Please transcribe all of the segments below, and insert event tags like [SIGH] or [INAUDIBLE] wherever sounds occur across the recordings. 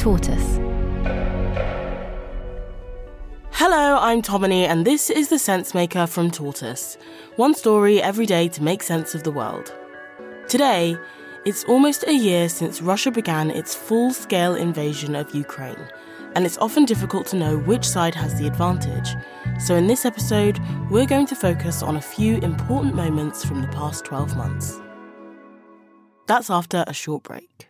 Tortoise. Hello, I'm Tomini, and this is the Sensemaker from Tortoise. One story every day to make sense of the world. Today, it's almost a year since Russia began its full scale invasion of Ukraine, and it's often difficult to know which side has the advantage. So, in this episode, we're going to focus on a few important moments from the past 12 months. That's after a short break.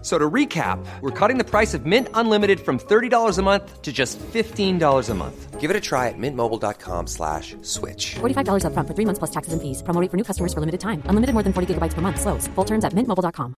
F- So to recap, we're cutting the price of Mint Unlimited from $30 a month to just $15 a month. Give it a try at mintmobile.com slash switch. $45 upfront for three months plus taxes and fees. Promo rate for new customers for limited time. Unlimited more than 40 gigabytes per month. Slows. Full terms at mintmobile.com.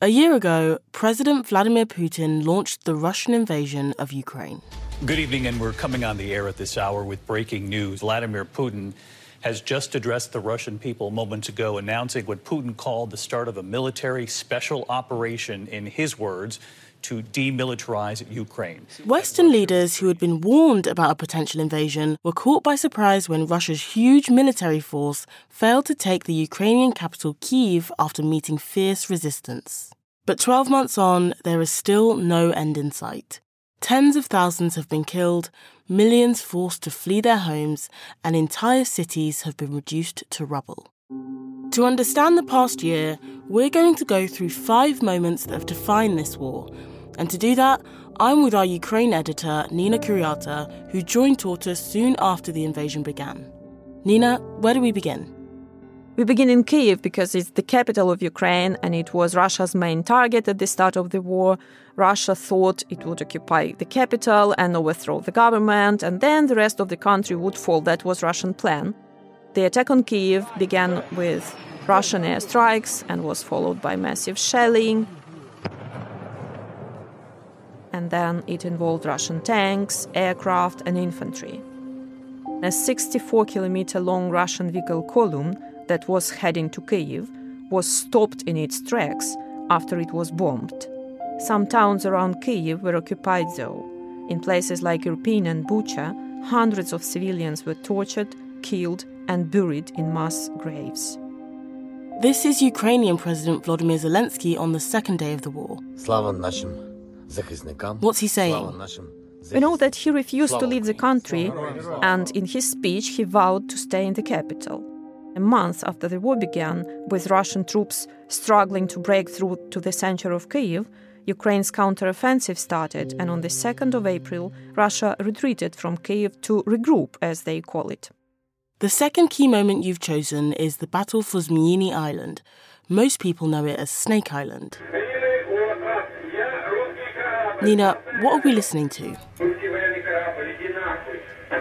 A year ago, President Vladimir Putin launched the Russian invasion of Ukraine. Good evening, and we're coming on the air at this hour with breaking news. Vladimir Putin has just addressed the Russian people moments ago, announcing what Putin called the start of a military special operation, in his words, to demilitarize Ukraine. Western leaders who had been warned about a potential invasion were caught by surprise when Russia's huge military force failed to take the Ukrainian capital Kyiv after meeting fierce resistance. But 12 months on, there is still no end in sight. Tens of thousands have been killed, millions forced to flee their homes, and entire cities have been reduced to rubble. To understand the past year, we're going to go through five moments that have defined this war. And to do that, I'm with our Ukraine editor, Nina Kuriata, who joined Tortoise soon after the invasion began. Nina, where do we begin? We begin in Kiev because it's the capital of Ukraine and it was Russia's main target at the start of the war. Russia thought it would occupy the capital and overthrow the government, and then the rest of the country would fall. That was Russian plan. The attack on Kiev began with Russian airstrikes and was followed by massive shelling. And then it involved Russian tanks, aircraft, and infantry. A 64 kilometer long Russian vehicle column that was heading to Kyiv, was stopped in its tracks after it was bombed. Some towns around Kyiv were occupied, though. In places like Irpin and Bucha, hundreds of civilians were tortured, killed, and buried in mass graves. This is Ukrainian President Vladimir Zelensky on the second day of the war. What's he saying? We know that he refused to leave the country, and in his speech, he vowed to stay in the capital. A month after the war began, with Russian troops struggling to break through to the center of Kiev, Ukraine's counteroffensive started, and on the 2nd of April, Russia retreated from Kiev to regroup, as they call it. The second key moment you've chosen is the battle for Zmyiny Island. Most people know it as Snake Island. Nina, what are we listening to?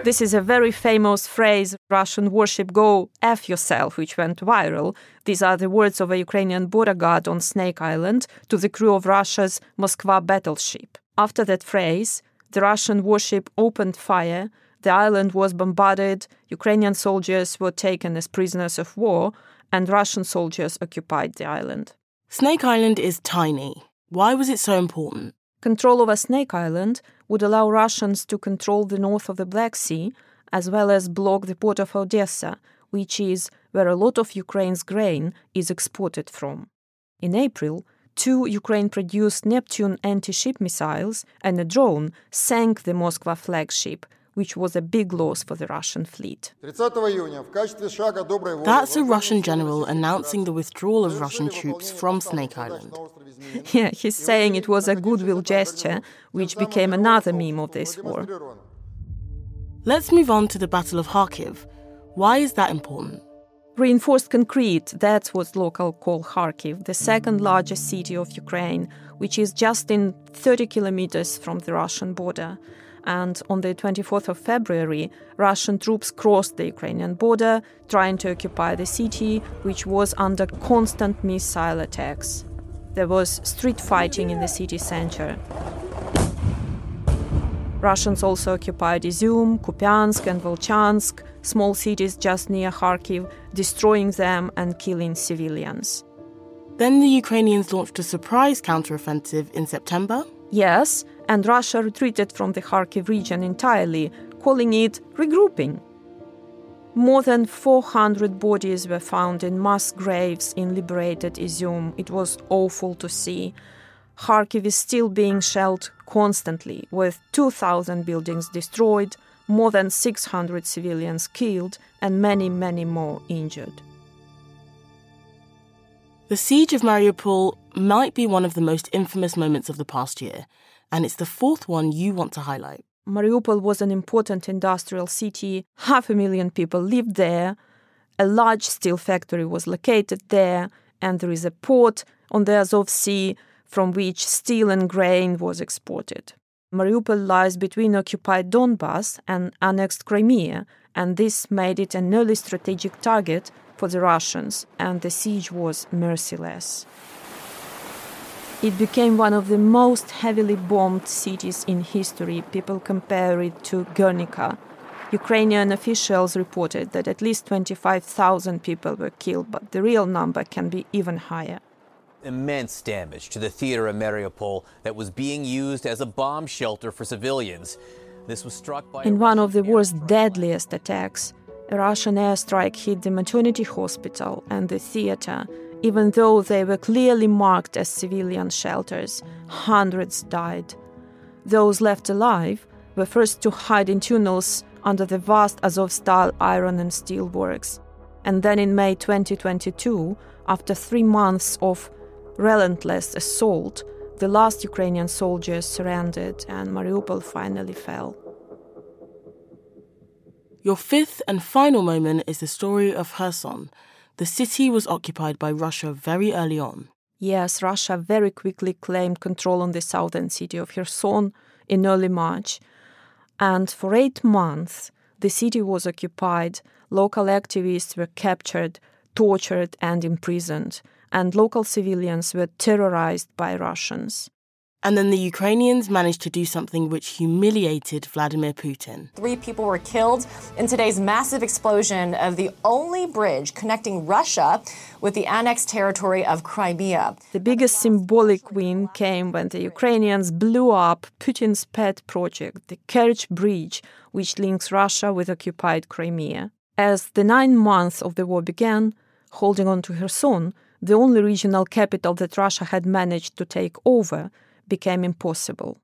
This is a very famous phrase Russian worship go F yourself, which went viral. These are the words of a Ukrainian border guard on Snake Island to the crew of Russia's Moskva battleship. After that phrase, the Russian warship opened fire, the island was bombarded, Ukrainian soldiers were taken as prisoners of war, and Russian soldiers occupied the island. Snake Island is tiny. Why was it so important? Control over Snake Island would allow Russians to control the north of the Black Sea, as well as block the port of Odessa, which is where a lot of Ukraine's grain is exported from. In April, two Ukraine produced Neptune anti ship missiles and a drone sank the Moskva flagship, which was a big loss for the Russian fleet. That's a Russian general announcing the withdrawal of Russian troops from Snake Island. [LAUGHS] Yeah, he's saying it was a goodwill gesture, which became another meme of this war. Let's move on to the Battle of Kharkiv. Why is that important? Reinforced concrete, that's what locals call Kharkiv, the second largest city of Ukraine, which is just in 30 kilometers from the Russian border. And on the 24th of February, Russian troops crossed the Ukrainian border, trying to occupy the city, which was under constant missile attacks. There was street fighting in the city center. Russians also occupied Izyum, Kupiansk, and Volchansk, small cities just near Kharkiv, destroying them and killing civilians. Then the Ukrainians launched a surprise counteroffensive in September. Yes, and Russia retreated from the Kharkiv region entirely, calling it regrouping. More than 400 bodies were found in mass graves in liberated Izyum. It was awful to see. Kharkiv is still being shelled constantly, with 2,000 buildings destroyed, more than 600 civilians killed, and many, many more injured. The siege of Mariupol might be one of the most infamous moments of the past year, and it's the fourth one you want to highlight. Mariupol was an important industrial city, half a million people lived there, a large steel factory was located there, and there is a port on the Azov Sea from which steel and grain was exported. Mariupol lies between occupied Donbass and annexed Crimea, and this made it an early strategic target for the Russians, and the siege was merciless. It became one of the most heavily bombed cities in history. People compare it to Guernica. Ukrainian officials reported that at least 25,000 people were killed, but the real number can be even higher immense damage to the theater of Mariupol that was being used as a bomb shelter for civilians. This was struck by in one of the war's deadliest attacks. A Russian airstrike hit the maternity hospital and the theater. Even though they were clearly marked as civilian shelters, hundreds died. Those left alive were forced to hide in tunnels under the vast Azovstal iron and steel works. And then in May 2022, after three months of relentless assault, the last Ukrainian soldiers surrendered and Mariupol finally fell. Your fifth and final moment is the story of Kherson. The city was occupied by Russia very early on. Yes, Russia very quickly claimed control on the southern city of Kherson in early March. And for eight months, the city was occupied, local activists were captured, tortured, and imprisoned and local civilians were terrorized by Russians. And then the Ukrainians managed to do something which humiliated Vladimir Putin. Three people were killed in today's massive explosion of the only bridge connecting Russia with the annexed territory of Crimea. The biggest symbolic win came when the Ukrainians blew up Putin's pet project, the Kerch Bridge, which links Russia with occupied Crimea. As the nine months of the war began, holding on to Kherson, the only regional capital that Russia had managed to take over, became impossible.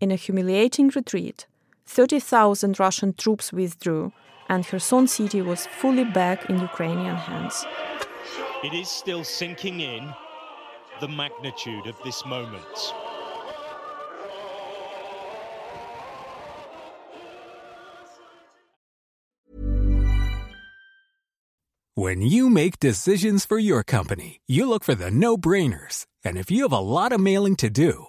In a humiliating retreat, 30,000 Russian troops withdrew, and Kherson city was fully back in Ukrainian hands. It is still sinking in the magnitude of this moment. When you make decisions for your company, you look for the no brainers. And if you have a lot of mailing to do,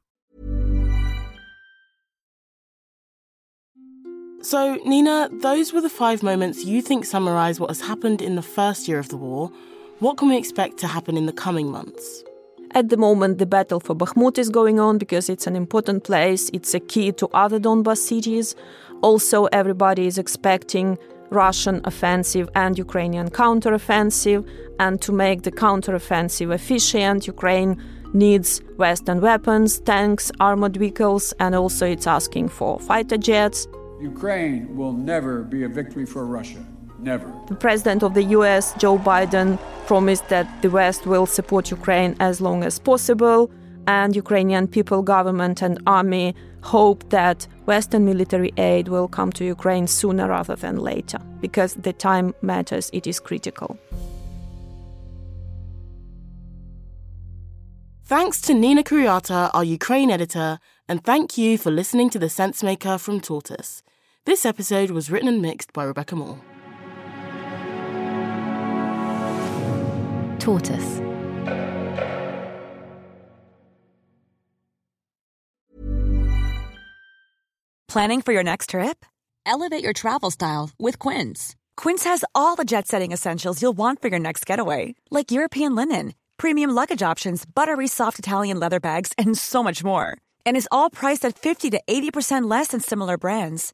So, Nina, those were the five moments you think summarize what has happened in the first year of the war. What can we expect to happen in the coming months? At the moment, the battle for Bakhmut is going on because it's an important place. It's a key to other Donbas cities. Also, everybody is expecting Russian offensive and Ukrainian counteroffensive. And to make the counteroffensive efficient, Ukraine needs Western weapons, tanks, armored vehicles, and also it's asking for fighter jets. Ukraine will never be a victory for Russia. Never. The president of the US, Joe Biden, promised that the West will support Ukraine as long as possible, and Ukrainian people, government, and army hope that Western military aid will come to Ukraine sooner rather than later, because the time matters, it is critical. Thanks to Nina Kuriata, our Ukraine editor, and thank you for listening to The Sensemaker from Tortoise. This episode was written and mixed by Rebecca Moore. Tortoise. Planning for your next trip? Elevate your travel style with Quince. Quince has all the jet setting essentials you'll want for your next getaway, like European linen, premium luggage options, buttery soft Italian leather bags, and so much more. And is all priced at 50 to 80% less than similar brands.